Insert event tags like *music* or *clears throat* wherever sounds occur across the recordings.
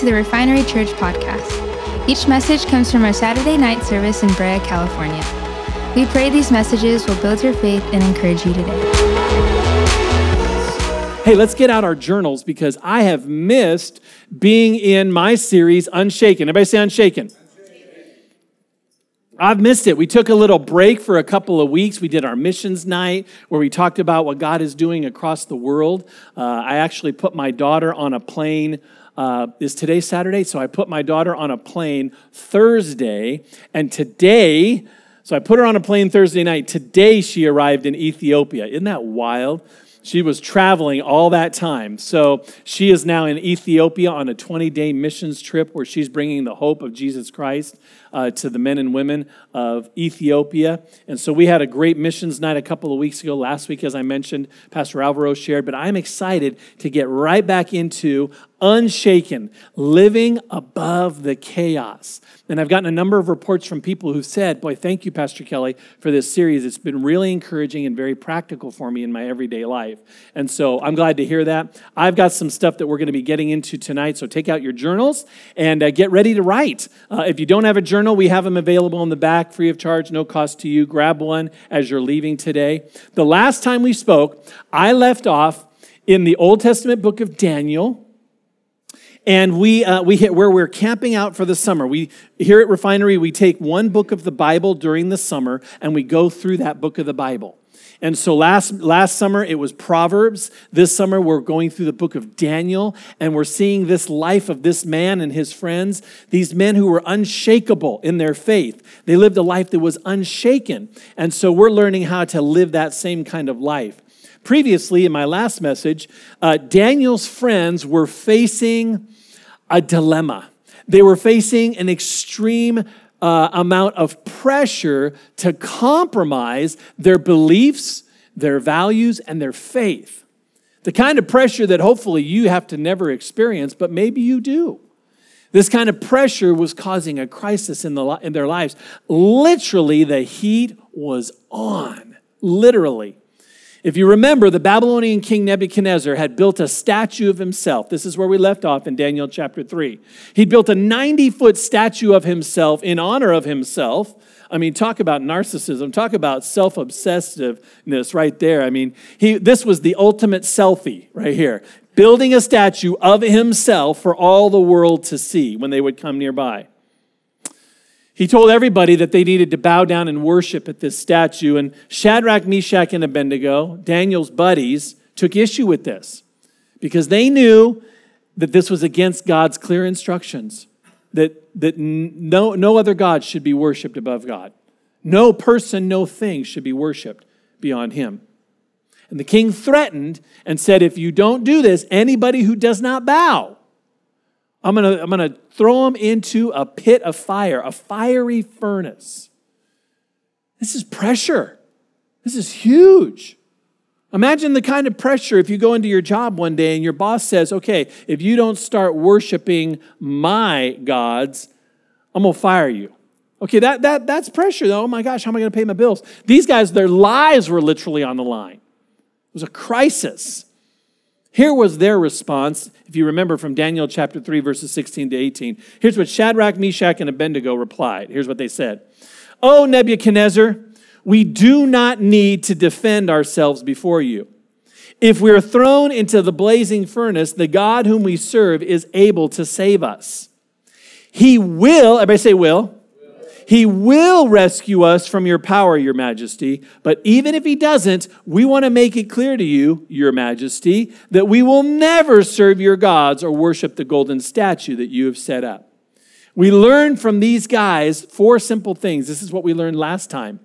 to the Refinery Church podcast. Each message comes from our Saturday night service in Brea, California. We pray these messages will build your faith and encourage you today. Hey, let's get out our journals because I have missed being in my series, Unshaken. Everybody say Unshaken. I've missed it. We took a little break for a couple of weeks. We did our missions night where we talked about what God is doing across the world. Uh, I actually put my daughter on a plane. Uh, is today Saturday? So I put my daughter on a plane Thursday, and today, so I put her on a plane Thursday night. Today she arrived in Ethiopia. Isn't that wild? She was traveling all that time. So she is now in Ethiopia on a 20 day missions trip where she's bringing the hope of Jesus Christ uh, to the men and women of Ethiopia. And so we had a great missions night a couple of weeks ago. Last week, as I mentioned, Pastor Alvaro shared. But I'm excited to get right back into unshaken, living above the chaos. And I've gotten a number of reports from people who said, Boy, thank you, Pastor Kelly, for this series. It's been really encouraging and very practical for me in my everyday life. And so I'm glad to hear that. I've got some stuff that we're going to be getting into tonight. So take out your journals and uh, get ready to write. Uh, if you don't have a journal, we have them available in the back, free of charge, no cost to you. Grab one as you're leaving today. The last time we spoke, I left off in the Old Testament book of Daniel and we, uh, we hit where we're camping out for the summer. We here at Refinery, we take one book of the Bible during the summer and we go through that book of the Bible. And so last, last summer it was Proverbs. This summer we're going through the book of Daniel and we're seeing this life of this man and his friends, these men who were unshakable in their faith. They lived a life that was unshaken. And so we're learning how to live that same kind of life. Previously, in my last message, uh, Daniel's friends were facing a dilemma. They were facing an extreme uh, amount of pressure to compromise their beliefs, their values, and their faith. The kind of pressure that hopefully you have to never experience, but maybe you do. This kind of pressure was causing a crisis in, the, in their lives. Literally, the heat was on. Literally. If you remember, the Babylonian king Nebuchadnezzar had built a statue of himself. This is where we left off in Daniel chapter 3. He'd built a 90 foot statue of himself in honor of himself. I mean, talk about narcissism, talk about self obsessiveness right there. I mean, he, this was the ultimate selfie right here. Building a statue of himself for all the world to see when they would come nearby. He told everybody that they needed to bow down and worship at this statue. And Shadrach, Meshach, and Abednego, Daniel's buddies, took issue with this because they knew that this was against God's clear instructions that, that no, no other God should be worshiped above God. No person, no thing should be worshiped beyond him. And the king threatened and said, If you don't do this, anybody who does not bow, I'm going to I'm going to throw them into a pit of fire, a fiery furnace. This is pressure. This is huge. Imagine the kind of pressure if you go into your job one day and your boss says, okay, if you don't start worshiping my gods, I'm going to fire you. Okay, that, that, that's pressure, though. Oh my gosh, how am I going to pay my bills? These guys, their lives were literally on the line. It was a crisis. Here was their response, if you remember from Daniel chapter 3, verses 16 to 18. Here's what Shadrach, Meshach, and Abednego replied. Here's what they said O Nebuchadnezzar, we do not need to defend ourselves before you. If we are thrown into the blazing furnace, the God whom we serve is able to save us. He will, everybody say, will. He will rescue us from your power, Your Majesty. But even if He doesn't, we want to make it clear to you, Your Majesty, that we will never serve your gods or worship the golden statue that you have set up. We learn from these guys four simple things. This is what we learned last time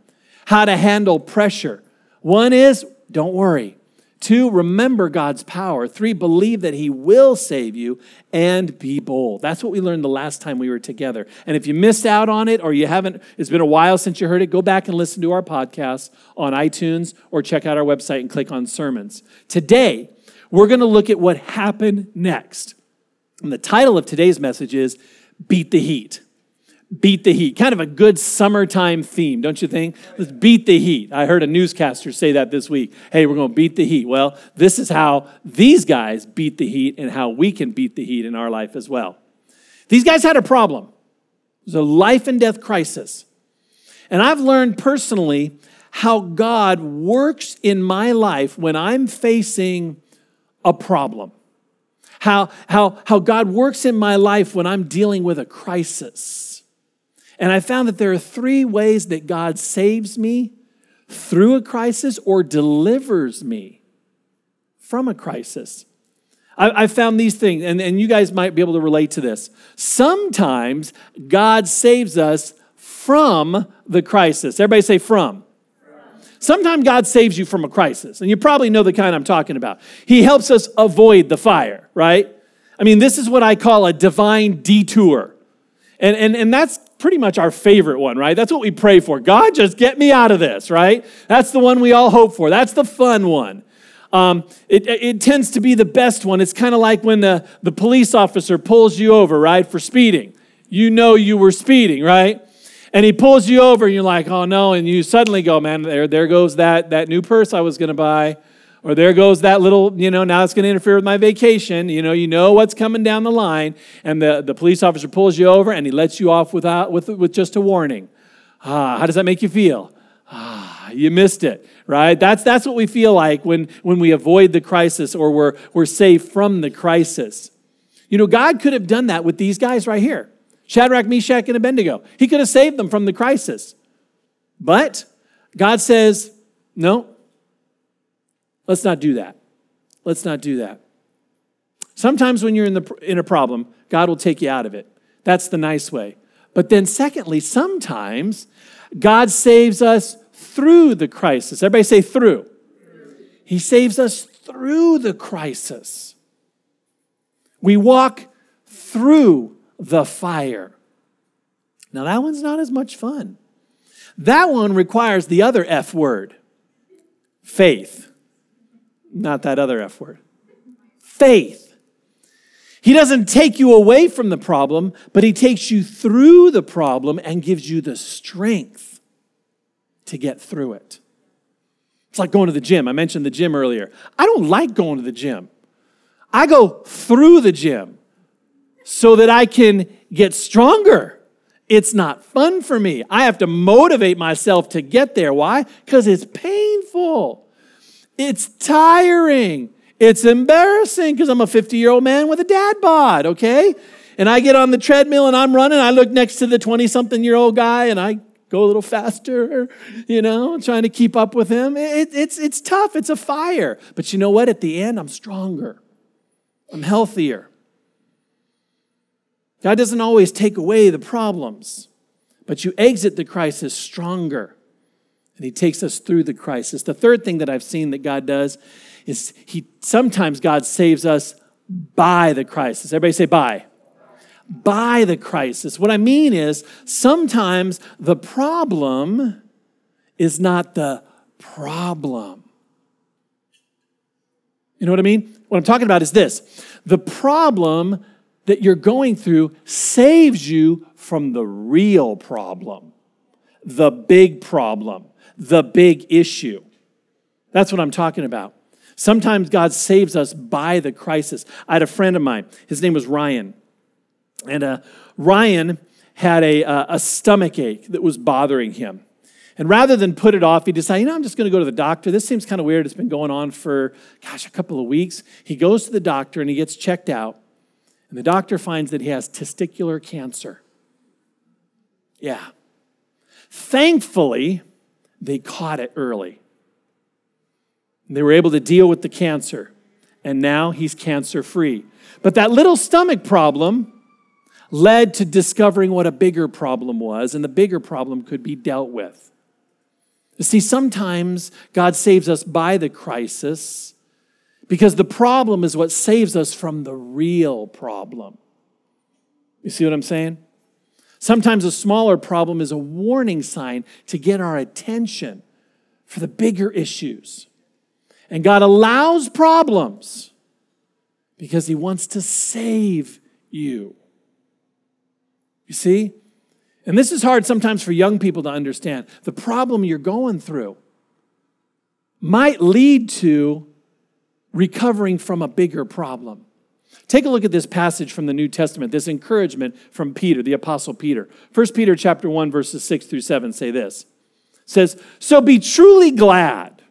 how to handle pressure. One is don't worry. Two, remember God's power. Three, believe that He will save you and be bold. That's what we learned the last time we were together. And if you missed out on it or you haven't, it's been a while since you heard it, go back and listen to our podcast on iTunes or check out our website and click on sermons. Today, we're going to look at what happened next. And the title of today's message is Beat the Heat beat the heat. Kind of a good summertime theme, don't you think? Let's beat the heat. I heard a newscaster say that this week. Hey, we're going to beat the heat. Well, this is how these guys beat the heat and how we can beat the heat in our life as well. These guys had a problem. It was a life and death crisis. And I've learned personally how God works in my life when I'm facing a problem. How, how, how God works in my life when I'm dealing with a crisis. And I found that there are three ways that God saves me through a crisis or delivers me from a crisis. I, I found these things, and, and you guys might be able to relate to this. Sometimes God saves us from the crisis. Everybody say from. Sometimes God saves you from a crisis, and you probably know the kind I'm talking about. He helps us avoid the fire, right? I mean, this is what I call a divine detour. And, and, and that's pretty much our favorite one, right? That's what we pray for. God, just get me out of this, right? That's the one we all hope for. That's the fun one. Um, it, it tends to be the best one. It's kind of like when the, the police officer pulls you over, right, for speeding. You know you were speeding, right? And he pulls you over, and you're like, oh no, and you suddenly go, man, there, there goes that, that new purse I was going to buy. Or there goes that little, you know, now it's going to interfere with my vacation. You know, you know what's coming down the line. And the, the police officer pulls you over and he lets you off without, with, with just a warning. Ah, how does that make you feel? Ah, you missed it, right? That's, that's what we feel like when, when we avoid the crisis or we're, we're safe from the crisis. You know, God could have done that with these guys right here Shadrach, Meshach, and Abednego. He could have saved them from the crisis. But God says, no, Let's not do that. Let's not do that. Sometimes when you're in, the, in a problem, God will take you out of it. That's the nice way. But then, secondly, sometimes God saves us through the crisis. Everybody say through. He saves us through the crisis. We walk through the fire. Now, that one's not as much fun. That one requires the other F word faith. Not that other F word. Faith. He doesn't take you away from the problem, but He takes you through the problem and gives you the strength to get through it. It's like going to the gym. I mentioned the gym earlier. I don't like going to the gym. I go through the gym so that I can get stronger. It's not fun for me. I have to motivate myself to get there. Why? Because it's painful. It's tiring. It's embarrassing because I'm a 50 year old man with a dad bod, okay? And I get on the treadmill and I'm running. I look next to the 20 something year old guy and I go a little faster, you know, trying to keep up with him. It, it's, it's tough. It's a fire. But you know what? At the end, I'm stronger, I'm healthier. God doesn't always take away the problems, but you exit the crisis stronger. And he takes us through the crisis. The third thing that I've seen that God does is he sometimes God saves us by the crisis. Everybody say by. By the crisis. What I mean is sometimes the problem is not the problem. You know what I mean? What I'm talking about is this the problem that you're going through saves you from the real problem, the big problem the big issue. That's what I'm talking about. Sometimes God saves us by the crisis. I had a friend of mine, his name was Ryan. And uh, Ryan had a, uh, a stomach ache that was bothering him. And rather than put it off, he decided, you know, I'm just going to go to the doctor. This seems kind of weird. It's been going on for, gosh, a couple of weeks. He goes to the doctor and he gets checked out. And the doctor finds that he has testicular cancer. Yeah. Thankfully, they caught it early. They were able to deal with the cancer, and now he's cancer free. But that little stomach problem led to discovering what a bigger problem was, and the bigger problem could be dealt with. You see, sometimes God saves us by the crisis because the problem is what saves us from the real problem. You see what I'm saying? Sometimes a smaller problem is a warning sign to get our attention for the bigger issues. And God allows problems because He wants to save you. You see? And this is hard sometimes for young people to understand. The problem you're going through might lead to recovering from a bigger problem. Take a look at this passage from the New Testament, this encouragement from Peter, the apostle Peter. 1 Peter chapter 1 verses 6 through 7 say this. Says, "So be truly glad.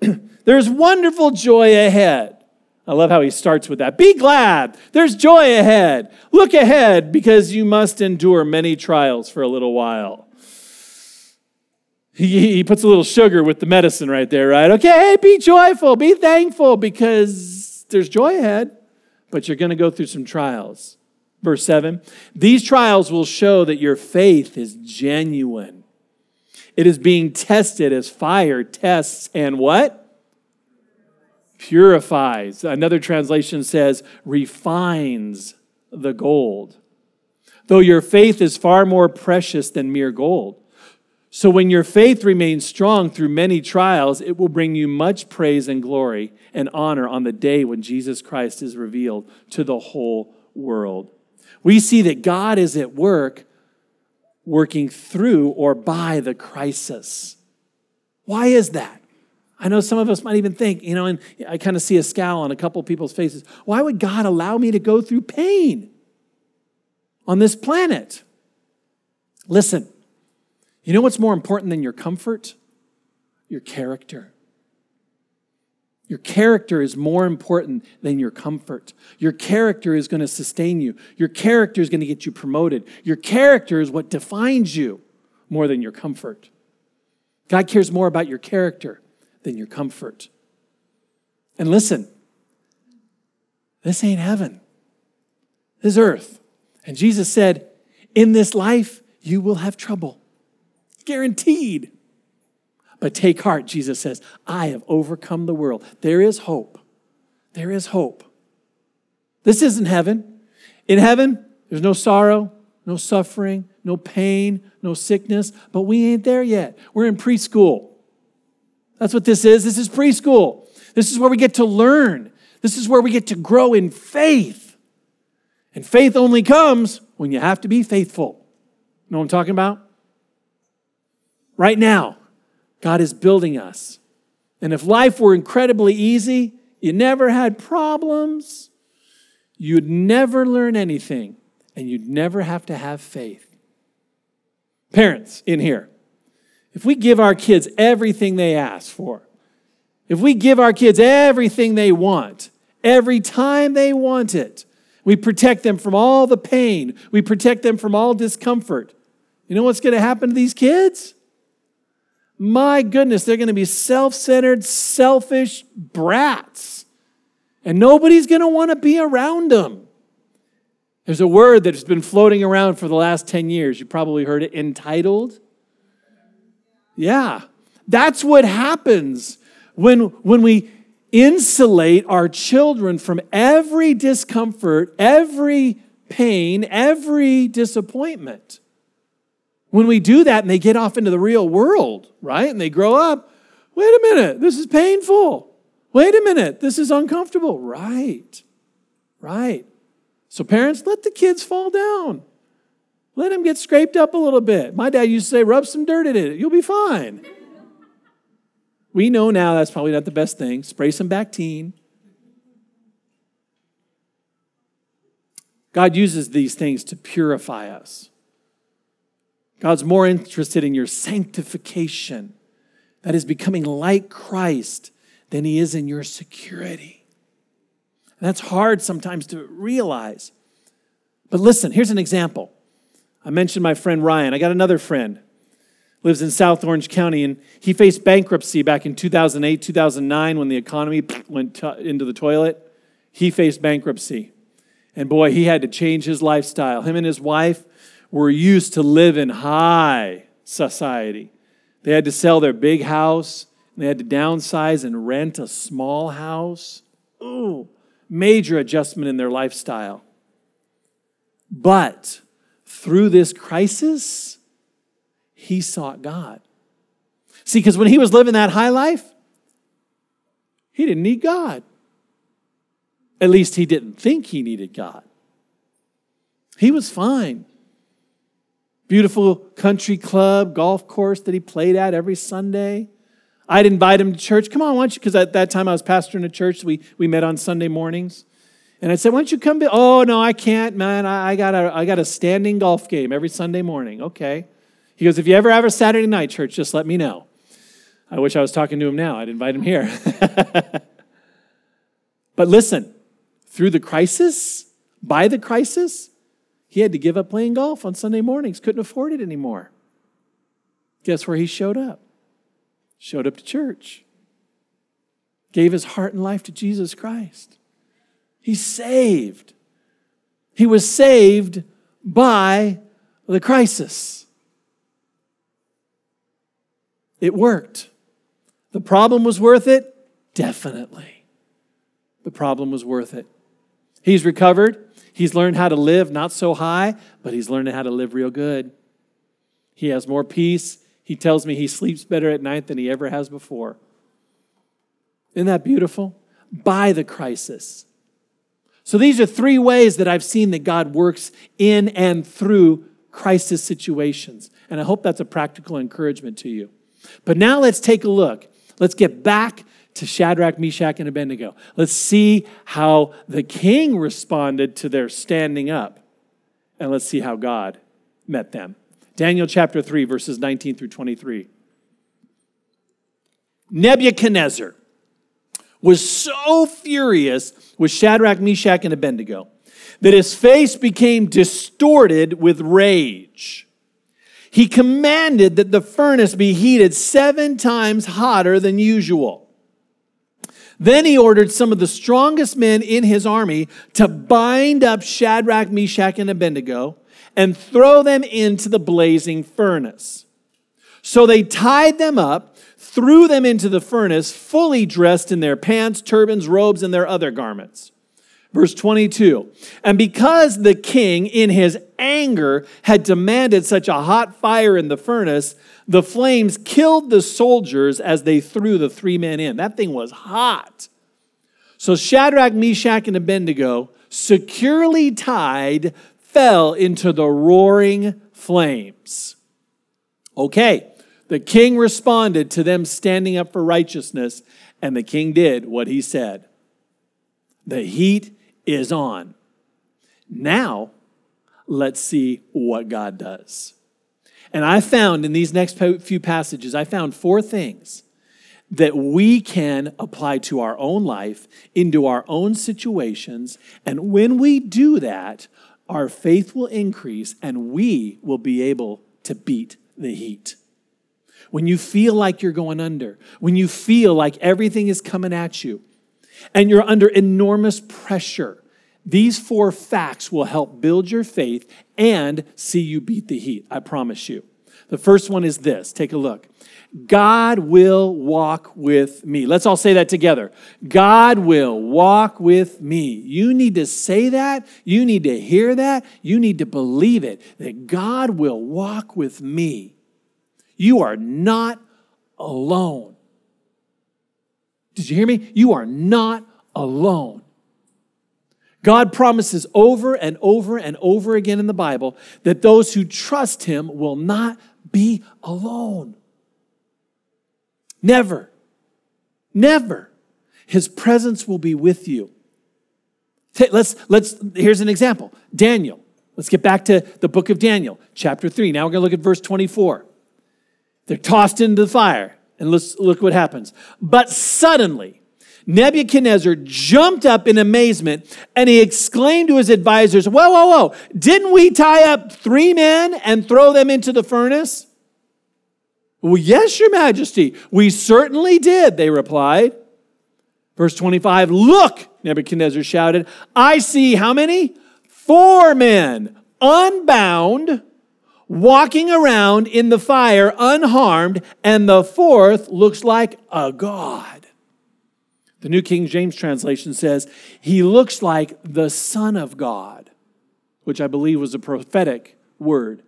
*clears throat* There's wonderful joy ahead." I love how he starts with that. Be glad. There's joy ahead. Look ahead because you must endure many trials for a little while. He, he puts a little sugar with the medicine right there, right? Okay, hey, be joyful, be thankful because there's joy ahead but you're going to go through some trials. Verse 7 These trials will show that your faith is genuine. It is being tested as fire tests and what? Purifies. Another translation says refines the gold. Though your faith is far more precious than mere gold. So when your faith remains strong through many trials, it will bring you much praise and glory and honor on the day when Jesus Christ is revealed to the whole world. We see that God is at work working through or by the crisis. Why is that? I know some of us might even think, you know, and I kind of see a scowl on a couple people's faces. Why would God allow me to go through pain on this planet? Listen, you know what's more important than your comfort? Your character. Your character is more important than your comfort. Your character is going to sustain you. Your character is going to get you promoted. Your character is what defines you more than your comfort. God cares more about your character than your comfort. And listen, this ain't heaven, this is earth. And Jesus said, In this life, you will have trouble. Guaranteed. But take heart, Jesus says, I have overcome the world. There is hope. There is hope. This isn't heaven. In heaven, there's no sorrow, no suffering, no pain, no sickness, but we ain't there yet. We're in preschool. That's what this is. This is preschool. This is where we get to learn. This is where we get to grow in faith. And faith only comes when you have to be faithful. You know what I'm talking about? Right now, God is building us. And if life were incredibly easy, you never had problems, you'd never learn anything, and you'd never have to have faith. Parents in here, if we give our kids everything they ask for, if we give our kids everything they want, every time they want it, we protect them from all the pain, we protect them from all discomfort. You know what's going to happen to these kids? My goodness, they're going to be self centered, selfish brats. And nobody's going to want to be around them. There's a word that's been floating around for the last 10 years. You probably heard it entitled. Yeah, that's what happens when, when we insulate our children from every discomfort, every pain, every disappointment. When we do that and they get off into the real world, right? And they grow up, wait a minute, this is painful. Wait a minute, this is uncomfortable. Right, right. So, parents, let the kids fall down. Let them get scraped up a little bit. My dad used to say, rub some dirt in it, you'll be fine. We know now that's probably not the best thing. Spray some Bactine. God uses these things to purify us. God's more interested in your sanctification, that is becoming like Christ, than he is in your security. And that's hard sometimes to realize. But listen, here's an example. I mentioned my friend Ryan. I got another friend lives in South Orange County, and he faced bankruptcy back in 2008, 2009 when the economy *sniffs* went to, into the toilet. He faced bankruptcy. And boy, he had to change his lifestyle. Him and his wife were used to live in high society. They had to sell their big house, they had to downsize and rent a small house. Ooh, major adjustment in their lifestyle. But through this crisis, he sought God. See, because when he was living that high life, he didn't need God. At least he didn't think he needed God. He was fine beautiful country club, golf course that he played at every Sunday. I'd invite him to church. Come on, why don't you? Because at that time I was pastoring a church. We, we met on Sunday mornings. And I said, Why don't you come? Be-? Oh, no, I can't, man. I, I, got a, I got a standing golf game every Sunday morning. Okay. He goes, If you ever have a Saturday night church, just let me know. I wish I was talking to him now. I'd invite him here. *laughs* but listen, through the crisis, by the crisis, he had to give up playing golf on Sunday mornings, couldn't afford it anymore. Guess where he showed up? Showed up to church, gave his heart and life to Jesus Christ. He's saved. He was saved by the crisis. It worked. The problem was worth it? Definitely. The problem was worth it. He's recovered. He's learned how to live not so high, but he's learning how to live real good. He has more peace. He tells me he sleeps better at night than he ever has before. Isn't that beautiful? By the crisis. So these are three ways that I've seen that God works in and through crisis situations. And I hope that's a practical encouragement to you. But now let's take a look. Let's get back to Shadrach, Meshach, and Abednego. Let's see how the king responded to their standing up. And let's see how God met them. Daniel chapter 3, verses 19 through 23. Nebuchadnezzar was so furious with Shadrach, Meshach, and Abednego that his face became distorted with rage. He commanded that the furnace be heated seven times hotter than usual. Then he ordered some of the strongest men in his army to bind up Shadrach, Meshach, and Abednego and throw them into the blazing furnace. So they tied them up, threw them into the furnace, fully dressed in their pants, turbans, robes, and their other garments. Verse 22 And because the king, in his anger, had demanded such a hot fire in the furnace, the flames killed the soldiers as they threw the three men in. That thing was hot. So Shadrach, Meshach, and Abednego, securely tied, fell into the roaring flames. Okay, the king responded to them standing up for righteousness, and the king did what he said. The heat is on. Now, let's see what God does. And I found in these next few passages, I found four things that we can apply to our own life, into our own situations. And when we do that, our faith will increase and we will be able to beat the heat. When you feel like you're going under, when you feel like everything is coming at you, and you're under enormous pressure, these four facts will help build your faith and see you beat the heat. I promise you. The first one is this take a look. God will walk with me. Let's all say that together. God will walk with me. You need to say that. You need to hear that. You need to believe it that God will walk with me. You are not alone. Did you hear me? You are not alone. God promises over and over and over again in the Bible that those who trust Him will not be alone. Never. Never. His presence will be with you. Let's, let's, here's an example Daniel. Let's get back to the book of Daniel, chapter 3. Now we're going to look at verse 24. They're tossed into the fire, and let's look what happens. But suddenly, Nebuchadnezzar jumped up in amazement and he exclaimed to his advisors, Whoa, whoa, whoa, didn't we tie up three men and throw them into the furnace? Well, yes, your majesty, we certainly did, they replied. Verse 25, look, Nebuchadnezzar shouted, I see how many? Four men unbound, walking around in the fire unharmed, and the fourth looks like a god. The New King James translation says, He looks like the Son of God, which I believe was a prophetic word,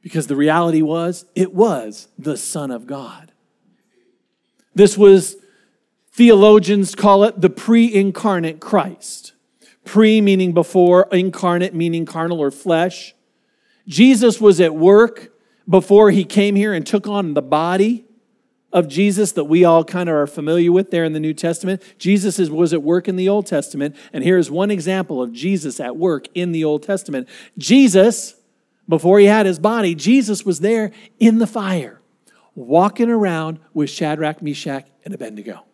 because the reality was, it was the Son of God. This was, theologians call it the pre incarnate Christ. Pre meaning before, incarnate meaning carnal or flesh. Jesus was at work before he came here and took on the body of Jesus that we all kind of are familiar with there in the New Testament. Jesus is, was at work in the Old Testament, and here is one example of Jesus at work in the Old Testament. Jesus, before he had his body, Jesus was there in the fire, walking around with Shadrach, Meshach, and Abednego.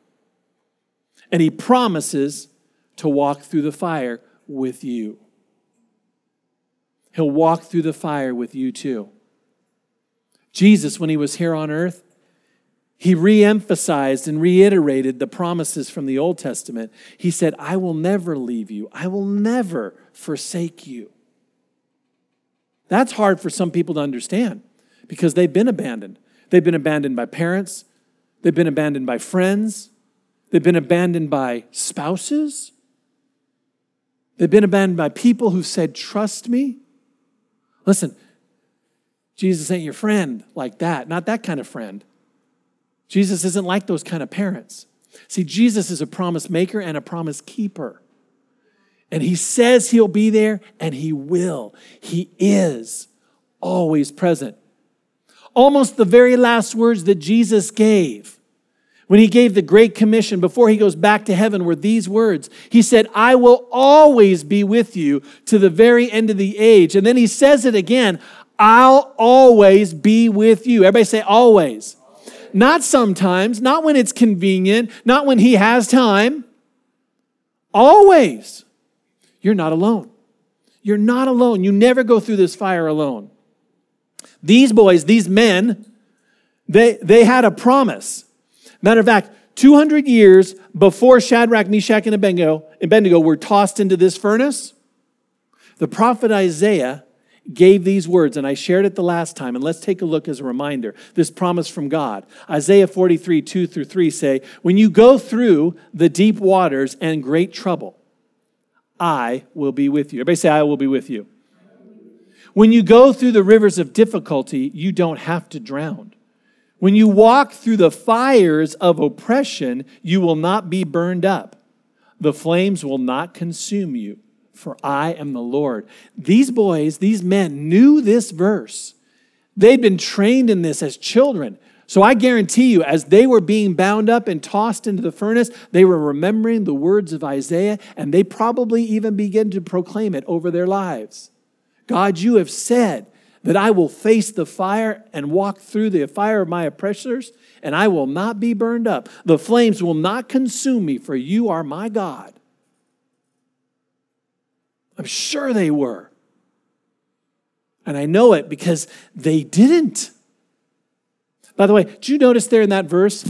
And he promises to walk through the fire with you. He'll walk through the fire with you too. Jesus, when he was here on earth, he reemphasized and reiterated the promises from the Old Testament. He said, I will never leave you, I will never forsake you. That's hard for some people to understand because they've been abandoned. They've been abandoned by parents, they've been abandoned by friends, they've been abandoned by spouses, they've been abandoned by people who said, Trust me. Listen, Jesus ain't your friend like that, not that kind of friend. Jesus isn't like those kind of parents. See, Jesus is a promise maker and a promise keeper. And he says he'll be there, and he will. He is always present. Almost the very last words that Jesus gave when he gave the Great Commission before he goes back to heaven were these words. He said, I will always be with you to the very end of the age. And then he says it again I'll always be with you. Everybody say, always. Not sometimes, not when it's convenient, not when he has time. Always. You're not alone. You're not alone. You never go through this fire alone. These boys, these men, they, they had a promise. Matter of fact, 200 years before Shadrach, Meshach, and Abednego, Abednego were tossed into this furnace, the prophet Isaiah gave these words, and I shared it the last time, and let's take a look as a reminder. This promise from God. Isaiah 43, 2 through 3 say, When you go through the deep waters and great trouble, I will be with you. Everybody say, I will be with you. When you go through the rivers of difficulty, you don't have to drown. When you walk through the fires of oppression, you will not be burned up. The flames will not consume you for I am the Lord. These boys, these men knew this verse. They'd been trained in this as children. So I guarantee you, as they were being bound up and tossed into the furnace, they were remembering the words of Isaiah, and they probably even began to proclaim it over their lives. God, you have said that I will face the fire and walk through the fire of my oppressors, and I will not be burned up. The flames will not consume me, for you are my God. I'm sure they were. And I know it because they didn't. By the way, did you notice there in that verse,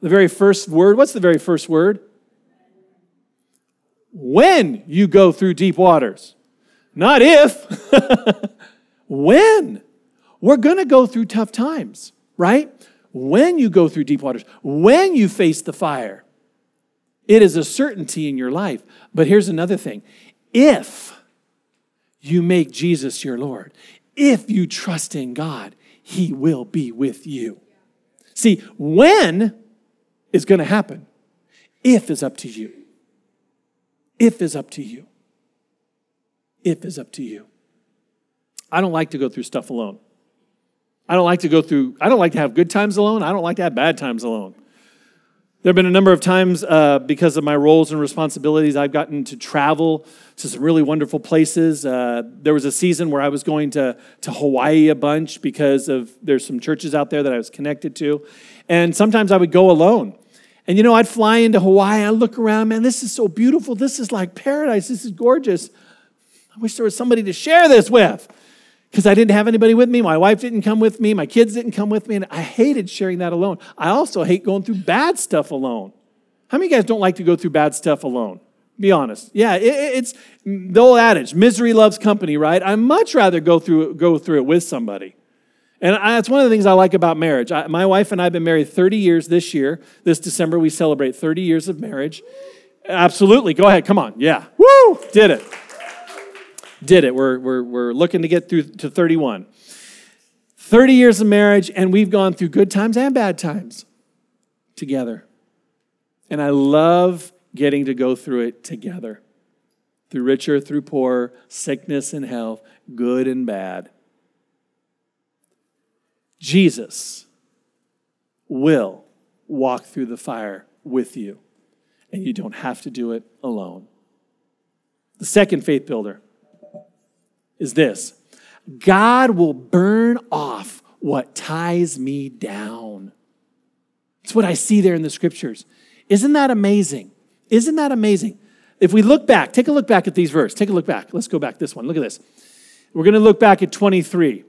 the very first word? What's the very first word? When you go through deep waters. Not if. *laughs* when. We're going to go through tough times, right? When you go through deep waters, when you face the fire, it is a certainty in your life. But here's another thing if you make Jesus your Lord, if you trust in God, He will be with you. See, when is going to happen? If is up to you. If is up to you. If is up to you. I don't like to go through stuff alone. I don't like to go through, I don't like to have good times alone. I don't like to have bad times alone. There have been a number of times uh, because of my roles and responsibilities, I've gotten to travel to some really wonderful places. Uh, there was a season where I was going to, to Hawaii a bunch because of there's some churches out there that I was connected to. And sometimes I would go alone. And you know, I'd fly into Hawaii, I look around, man, this is so beautiful. This is like paradise. This is gorgeous. I wish there was somebody to share this with because I didn't have anybody with me. My wife didn't come with me. My kids didn't come with me. And I hated sharing that alone. I also hate going through bad stuff alone. How many of you guys don't like to go through bad stuff alone? Be honest. Yeah, it, it's the old adage misery loves company, right? I'd much rather go through, go through it with somebody. And I, that's one of the things I like about marriage. I, my wife and I have been married 30 years this year. This December, we celebrate 30 years of marriage. Absolutely. Go ahead. Come on. Yeah. Woo! Did it did it. We're, we're, we're looking to get through to 31. 30 years of marriage, and we've gone through good times and bad times together. And I love getting to go through it together through richer, through poorer, sickness and health, good and bad. Jesus will walk through the fire with you, and you don't have to do it alone. The second faith builder is this God will burn off what ties me down. It's what I see there in the scriptures. Isn't that amazing? Isn't that amazing? If we look back, take a look back at these verses. Take a look back. Let's go back this one. Look at this. We're going to look back at 23.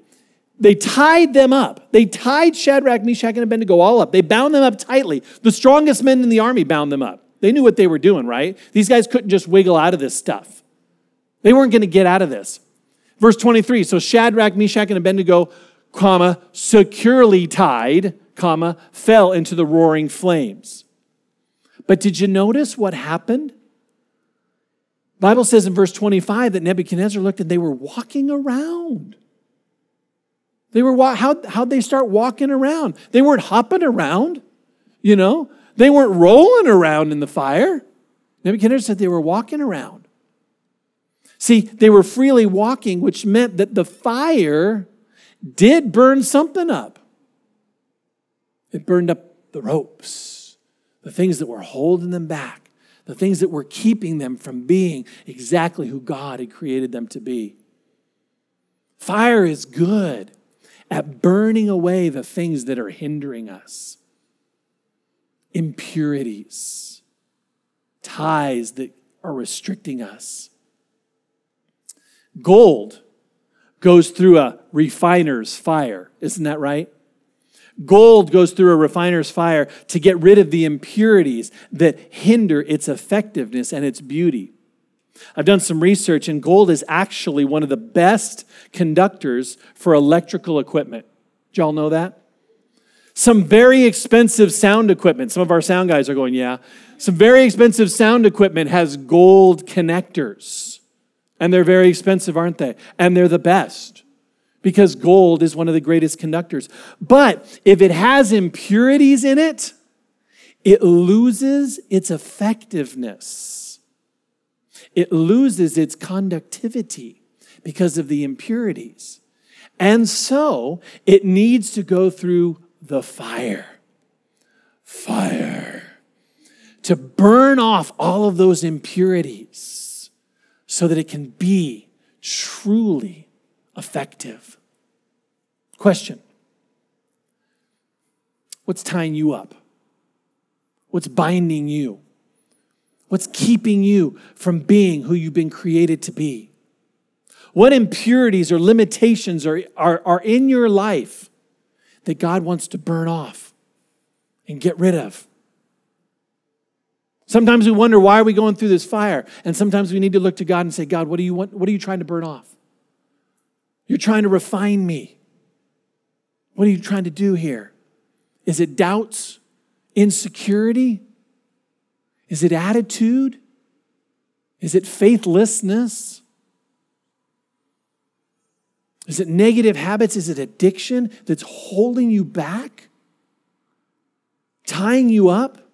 They tied them up. They tied Shadrach, Meshach, and Abednego all up. They bound them up tightly. The strongest men in the army bound them up. They knew what they were doing, right? These guys couldn't just wiggle out of this stuff. They weren't going to get out of this. Verse 23 So Shadrach, Meshach, and Abednego, comma, securely tied, comma, fell into the roaring flames. But did you notice what happened? Bible says in verse 25 that Nebuchadnezzar looked and they were walking around. They were how how'd they start walking around? They weren't hopping around, you know. They weren't rolling around in the fire. Nebuchadnezzar said they were walking around. See, they were freely walking, which meant that the fire did burn something up. It burned up the ropes, the things that were holding them back, the things that were keeping them from being exactly who God had created them to be. Fire is good at burning away the things that are hindering us impurities, ties that are restricting us. Gold goes through a refiner's fire, isn't that right? Gold goes through a refiner's fire to get rid of the impurities that hinder its effectiveness and its beauty. I've done some research, and gold is actually one of the best conductors for electrical equipment. Y'all know that? Some very expensive sound equipment, some of our sound guys are going, yeah. Some very expensive sound equipment has gold connectors. And they're very expensive, aren't they? And they're the best because gold is one of the greatest conductors. But if it has impurities in it, it loses its effectiveness. It loses its conductivity because of the impurities. And so it needs to go through the fire. Fire. To burn off all of those impurities so that it can be truly effective. Question What's tying you up? What's binding you? What's keeping you from being who you've been created to be? What impurities or limitations are, are, are in your life that God wants to burn off and get rid of? Sometimes we wonder why are we going through this fire? And sometimes we need to look to God and say, God, what do you want? What are you trying to burn off? You're trying to refine me. What are you trying to do here? Is it doubts? Insecurity? Is it attitude? Is it faithlessness? Is it negative habits? Is it addiction that's holding you back? Tying you up?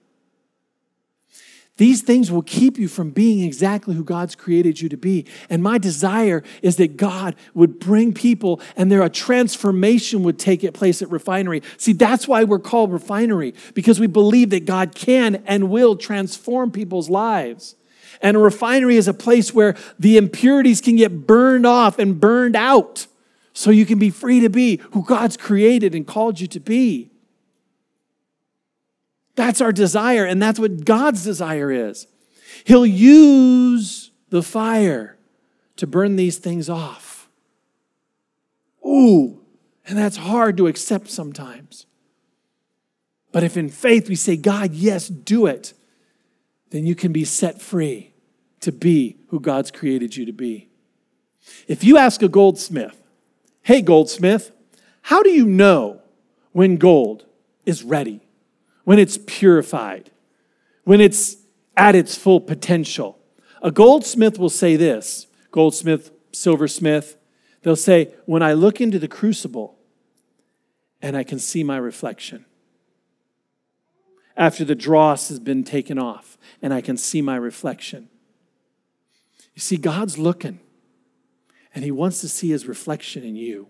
These things will keep you from being exactly who God's created you to be. And my desire is that God would bring people and there a transformation would take place at refinery. See, that's why we're called refinery, because we believe that God can and will transform people's lives. And a refinery is a place where the impurities can get burned off and burned out so you can be free to be who God's created and called you to be. That's our desire, and that's what God's desire is. He'll use the fire to burn these things off. Ooh, and that's hard to accept sometimes. But if in faith we say, God, yes, do it, then you can be set free to be who God's created you to be. If you ask a goldsmith, hey, goldsmith, how do you know when gold is ready? When it's purified, when it's at its full potential. A goldsmith will say this goldsmith, silversmith, they'll say, When I look into the crucible and I can see my reflection, after the dross has been taken off and I can see my reflection. You see, God's looking and He wants to see His reflection in you.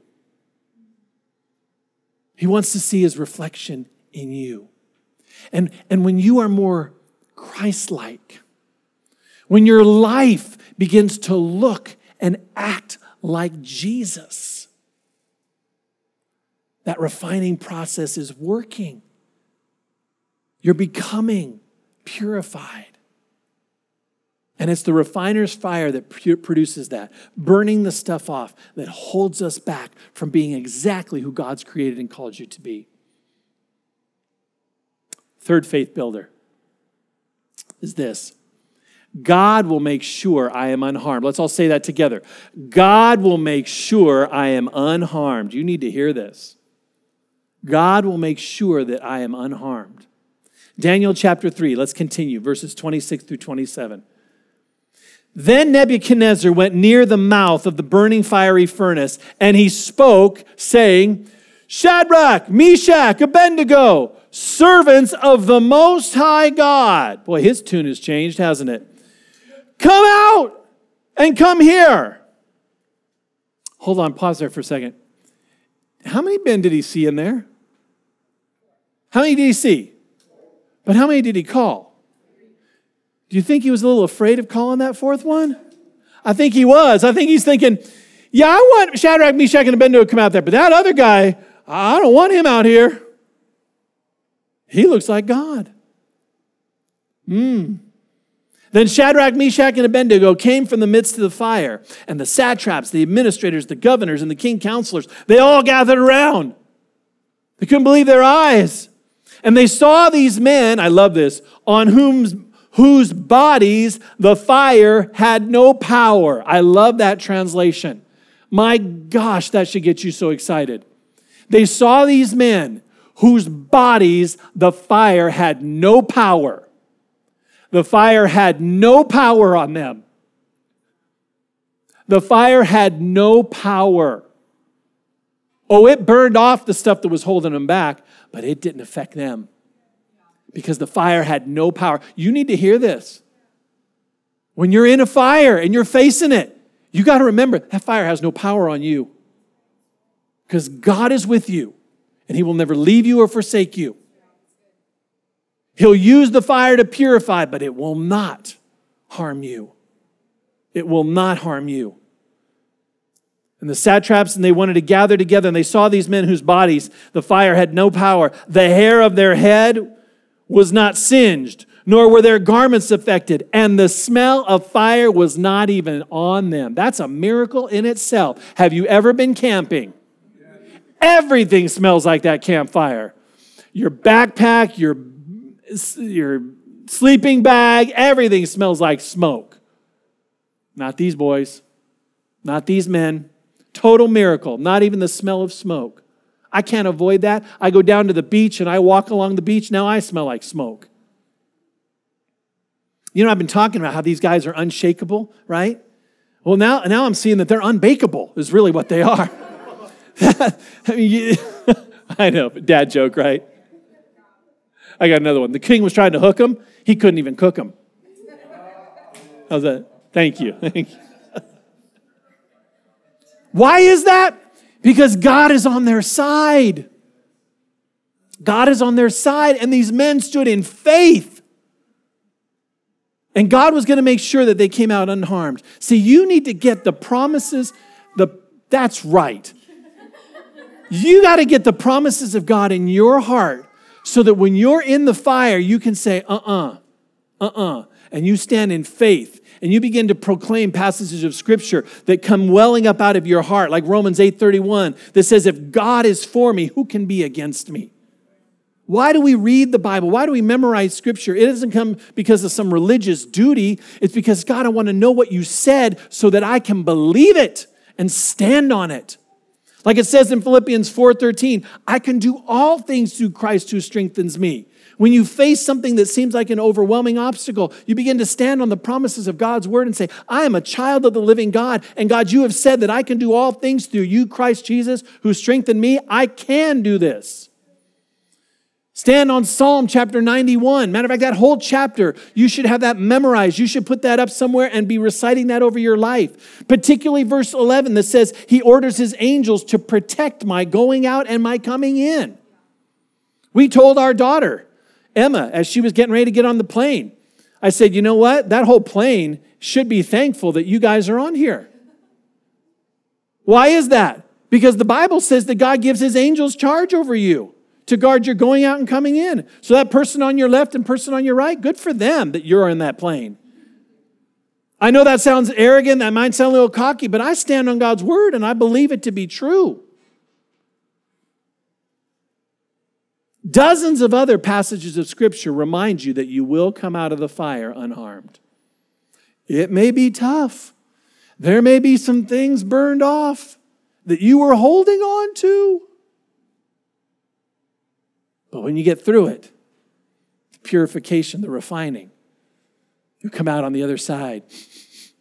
He wants to see His reflection in you. And, and when you are more Christ like, when your life begins to look and act like Jesus, that refining process is working. You're becoming purified. And it's the refiner's fire that produces that, burning the stuff off that holds us back from being exactly who God's created and called you to be. Third faith builder is this God will make sure I am unharmed. Let's all say that together. God will make sure I am unharmed. You need to hear this. God will make sure that I am unharmed. Daniel chapter 3, let's continue, verses 26 through 27. Then Nebuchadnezzar went near the mouth of the burning fiery furnace, and he spoke, saying, Shadrach, Meshach, Abednego, servants of the Most High God. Boy, his tune has changed, hasn't it? Come out and come here. Hold on, pause there for a second. How many men did he see in there? How many did he see? But how many did he call? Do you think he was a little afraid of calling that fourth one? I think he was. I think he's thinking, yeah, I want Shadrach, Meshach, and Abednego to come out there, but that other guy, I don't want him out here. He looks like God. Hmm. Then Shadrach, Meshach, and Abednego came from the midst of the fire, and the satraps, the administrators, the governors, and the king counselors, they all gathered around. They couldn't believe their eyes. And they saw these men, I love this, on whom whose bodies the fire had no power. I love that translation. My gosh, that should get you so excited. They saw these men whose bodies the fire had no power. The fire had no power on them. The fire had no power. Oh, it burned off the stuff that was holding them back, but it didn't affect them because the fire had no power. You need to hear this. When you're in a fire and you're facing it, you got to remember that fire has no power on you because God is with you and He will never leave you or forsake you. He'll use the fire to purify, but it will not harm you. It will not harm you. And the satraps and they wanted to gather together and they saw these men whose bodies the fire had no power. The hair of their head was not singed, nor were their garments affected, and the smell of fire was not even on them. That's a miracle in itself. Have you ever been camping? Everything smells like that campfire. Your backpack, your, your sleeping bag, everything smells like smoke. Not these boys, not these men. Total miracle, not even the smell of smoke. I can't avoid that. I go down to the beach and I walk along the beach. Now I smell like smoke. You know, I've been talking about how these guys are unshakable, right? Well, now, now I'm seeing that they're unbakeable, is really what they are. *laughs* I mean, you, I know, dad joke, right? I got another one. The king was trying to hook him, he couldn't even cook him. How's that? Thank you. *laughs* Thank you. Why is that? because God is on their side. God is on their side, and these men stood in faith. And God was going to make sure that they came out unharmed. See, you need to get the promises, the that's right. You got to get the promises of God in your heart so that when you're in the fire, you can say, uh uh-uh, uh, uh-uh, and you stand in faith and you begin to proclaim passages of scripture that come welling up out of your heart, like Romans 8:31, that says, If God is for me, who can be against me? Why do we read the Bible? Why do we memorize scripture? It doesn't come because of some religious duty. It's because, God, I want to know what you said so that I can believe it and stand on it. Like it says in Philippians 4:13, I can do all things through Christ who strengthens me. When you face something that seems like an overwhelming obstacle, you begin to stand on the promises of God's word and say, I am a child of the living God. And God, you have said that I can do all things through you, Christ Jesus, who strengthened me. I can do this. Stand on Psalm chapter 91. Matter of fact, that whole chapter, you should have that memorized. You should put that up somewhere and be reciting that over your life. Particularly verse 11 that says, He orders His angels to protect my going out and my coming in. We told our daughter, Emma, as she was getting ready to get on the plane, I said, you know what? That whole plane should be thankful that you guys are on here. Why is that? Because the Bible says that God gives his angels charge over you to guard your going out and coming in. So that person on your left and person on your right, good for them that you're in that plane. I know that sounds arrogant, that might sound a little cocky, but I stand on God's word and I believe it to be true. Dozens of other passages of Scripture remind you that you will come out of the fire unharmed. It may be tough. There may be some things burned off that you were holding on to. But when you get through it, the purification, the refining, you come out on the other side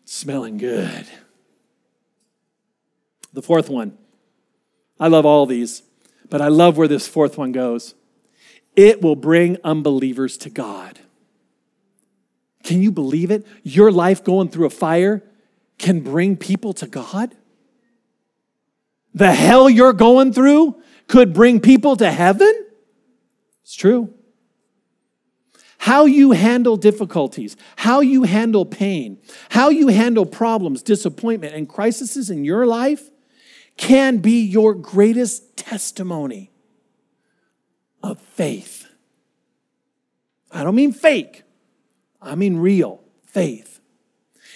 smelling good. The fourth one, I love all these, but I love where this fourth one goes it will bring unbelievers to God. Can you believe it? Your life going through a fire can bring people to God? The hell you're going through could bring people to heaven? It's true. How you handle difficulties, how you handle pain, how you handle problems, disappointment, and crises in your life can be your greatest testimony of faith. I don't mean fake, I mean real faith.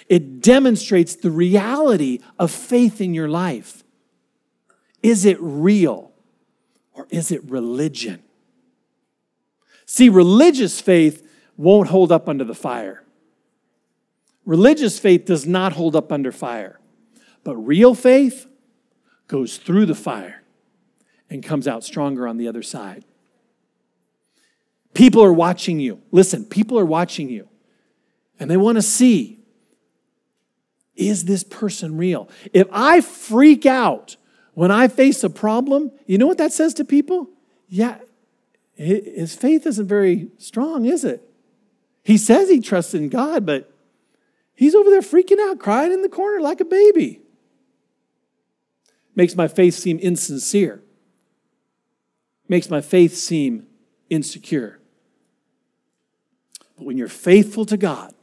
It demonstrates the reality of faith in your life. Is it real or is it religion? See, religious faith won't hold up under the fire. Religious faith does not hold up under fire, but real faith goes through the fire and comes out stronger on the other side. People are watching you. Listen, people are watching you. And they want to see is this person real? If I freak out when I face a problem, you know what that says to people? Yeah, his faith isn't very strong, is it? He says he trusts in God, but he's over there freaking out, crying in the corner like a baby. Makes my faith seem insincere, makes my faith seem insecure. But when you're faithful to God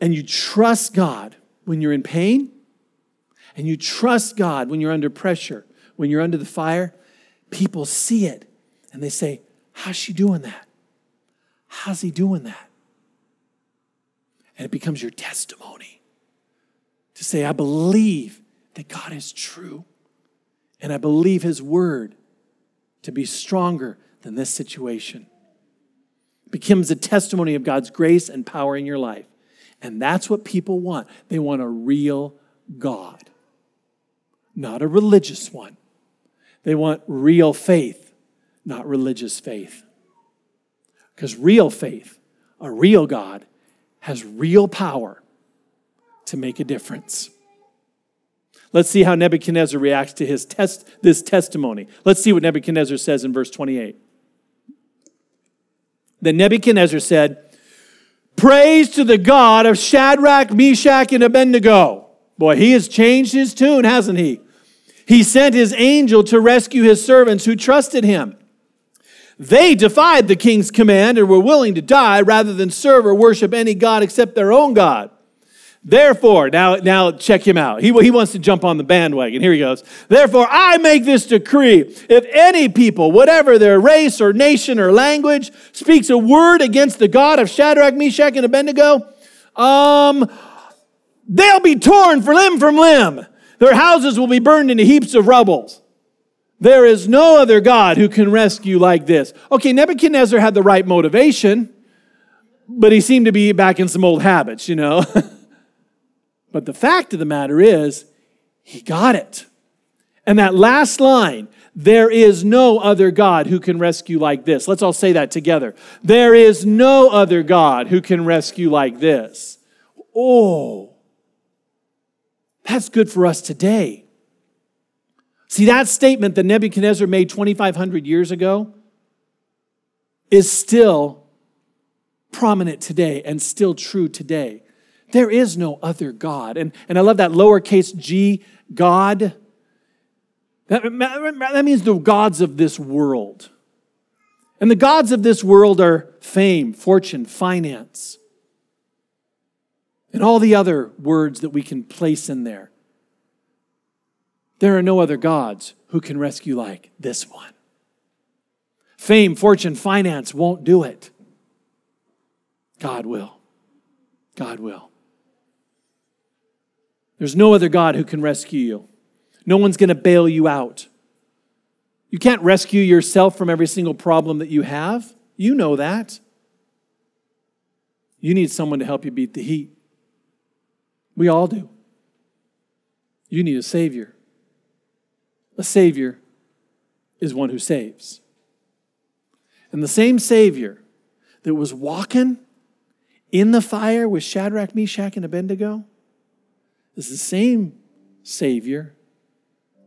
and you trust God when you're in pain, and you trust God when you're under pressure, when you're under the fire, people see it and they say, How's she doing that? How's he doing that? And it becomes your testimony to say, I believe that God is true, and I believe his word to be stronger than this situation becomes a testimony of God's grace and power in your life. And that's what people want. They want a real God, not a religious one. They want real faith, not religious faith. Because real faith, a real God, has real power to make a difference. Let's see how Nebuchadnezzar reacts to his test, this testimony. Let's see what Nebuchadnezzar says in verse 28. Then Nebuchadnezzar said, Praise to the God of Shadrach, Meshach, and Abednego. Boy, he has changed his tune, hasn't he? He sent his angel to rescue his servants who trusted him. They defied the king's command and were willing to die rather than serve or worship any God except their own God. Therefore, now, now check him out. He, he wants to jump on the bandwagon. Here he goes. Therefore, I make this decree if any people, whatever their race or nation or language, speaks a word against the God of Shadrach, Meshach, and Abednego, um, they'll be torn for limb from limb. Their houses will be burned into heaps of rubble. There is no other God who can rescue like this. Okay, Nebuchadnezzar had the right motivation, but he seemed to be back in some old habits, you know. *laughs* But the fact of the matter is, he got it. And that last line, there is no other God who can rescue like this. Let's all say that together. There is no other God who can rescue like this. Oh, that's good for us today. See, that statement that Nebuchadnezzar made 2,500 years ago is still prominent today and still true today. There is no other God. And, and I love that lowercase g, God. That, that means the gods of this world. And the gods of this world are fame, fortune, finance, and all the other words that we can place in there. There are no other gods who can rescue like this one. Fame, fortune, finance won't do it. God will. God will. There's no other God who can rescue you. No one's going to bail you out. You can't rescue yourself from every single problem that you have. You know that. You need someone to help you beat the heat. We all do. You need a Savior. A Savior is one who saves. And the same Savior that was walking in the fire with Shadrach, Meshach, and Abednego is the same Savior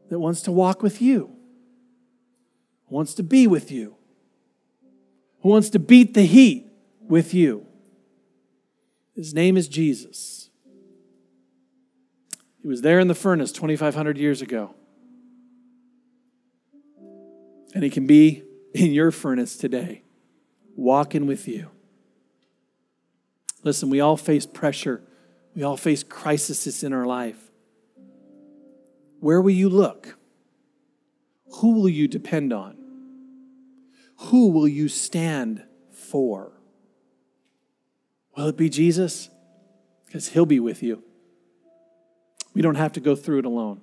that wants to walk with you wants to be with you, who wants to beat the heat with you. His name is Jesus. He was there in the furnace 2,500 years ago. And he can be in your furnace today, walking with you. Listen, we all face pressure, we all face crises in our life. Where will you look? Who will you depend on? Who will you stand for? Will it be Jesus? Because he'll be with you. We don't have to go through it alone.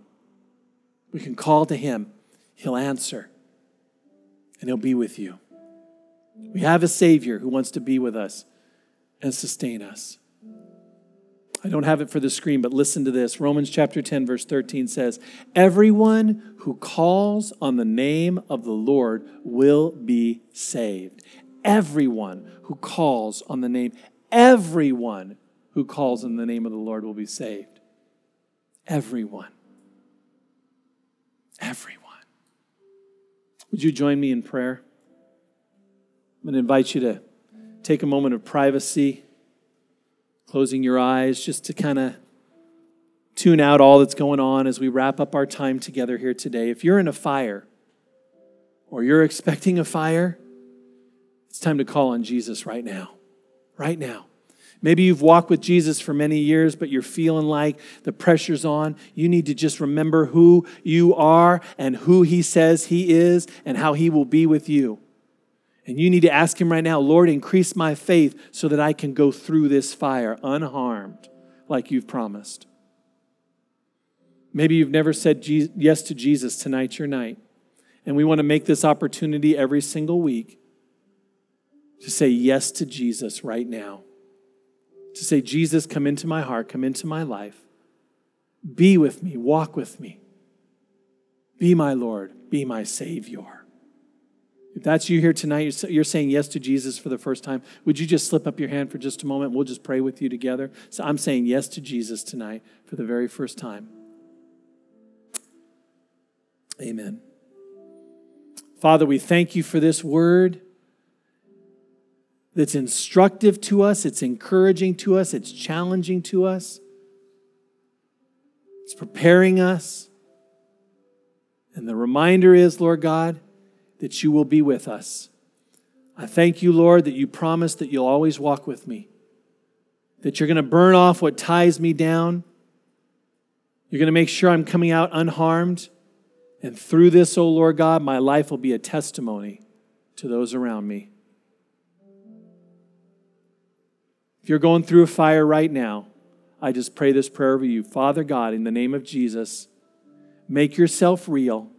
We can call to him, he'll answer, and he'll be with you. We have a Savior who wants to be with us and sustain us. I don't have it for the screen, but listen to this. Romans chapter 10, verse 13 says, Everyone who calls on the name of the Lord will be saved. Everyone who calls on the name, everyone who calls on the name of the Lord will be saved. Everyone. Everyone. Would you join me in prayer? I'm going to invite you to take a moment of privacy closing your eyes just to kind of tune out all that's going on as we wrap up our time together here today. If you're in a fire or you're expecting a fire, it's time to call on Jesus right now. Right now. Maybe you've walked with Jesus for many years, but you're feeling like the pressure's on. You need to just remember who you are and who He says He is and how He will be with you. And you need to ask Him right now, Lord, increase my faith so that I can go through this fire unharmed like you've promised. Maybe you've never said yes to Jesus. Tonight's your night. And we want to make this opportunity every single week to say yes to Jesus right now. To say, Jesus, come into my heart, come into my life. Be with me, walk with me. Be my Lord, be my Savior. If that's you here tonight, you're saying yes to Jesus for the first time, would you just slip up your hand for just a moment? We'll just pray with you together. So I'm saying yes to Jesus tonight for the very first time. Amen. Father, we thank you for this word that's instructive to us, it's encouraging to us, it's challenging to us, it's preparing us. And the reminder is, Lord God, that you will be with us. I thank you, Lord, that you promise that you'll always walk with me, that you're going to burn off what ties me down. You're going to make sure I'm coming out unharmed. And through this, O oh Lord God, my life will be a testimony to those around me. If you're going through a fire right now, I just pray this prayer over you. Father God, in the name of Jesus, make yourself real.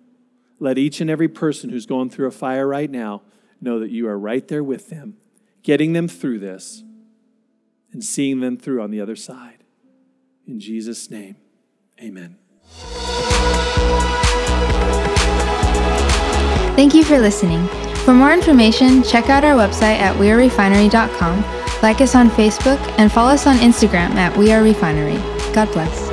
Let each and every person who's going through a fire right now know that you are right there with them, getting them through this and seeing them through on the other side. In Jesus' name, amen. Thank you for listening. For more information, check out our website at wearerefinery.com, like us on Facebook, and follow us on Instagram at We Are Refinery. God bless.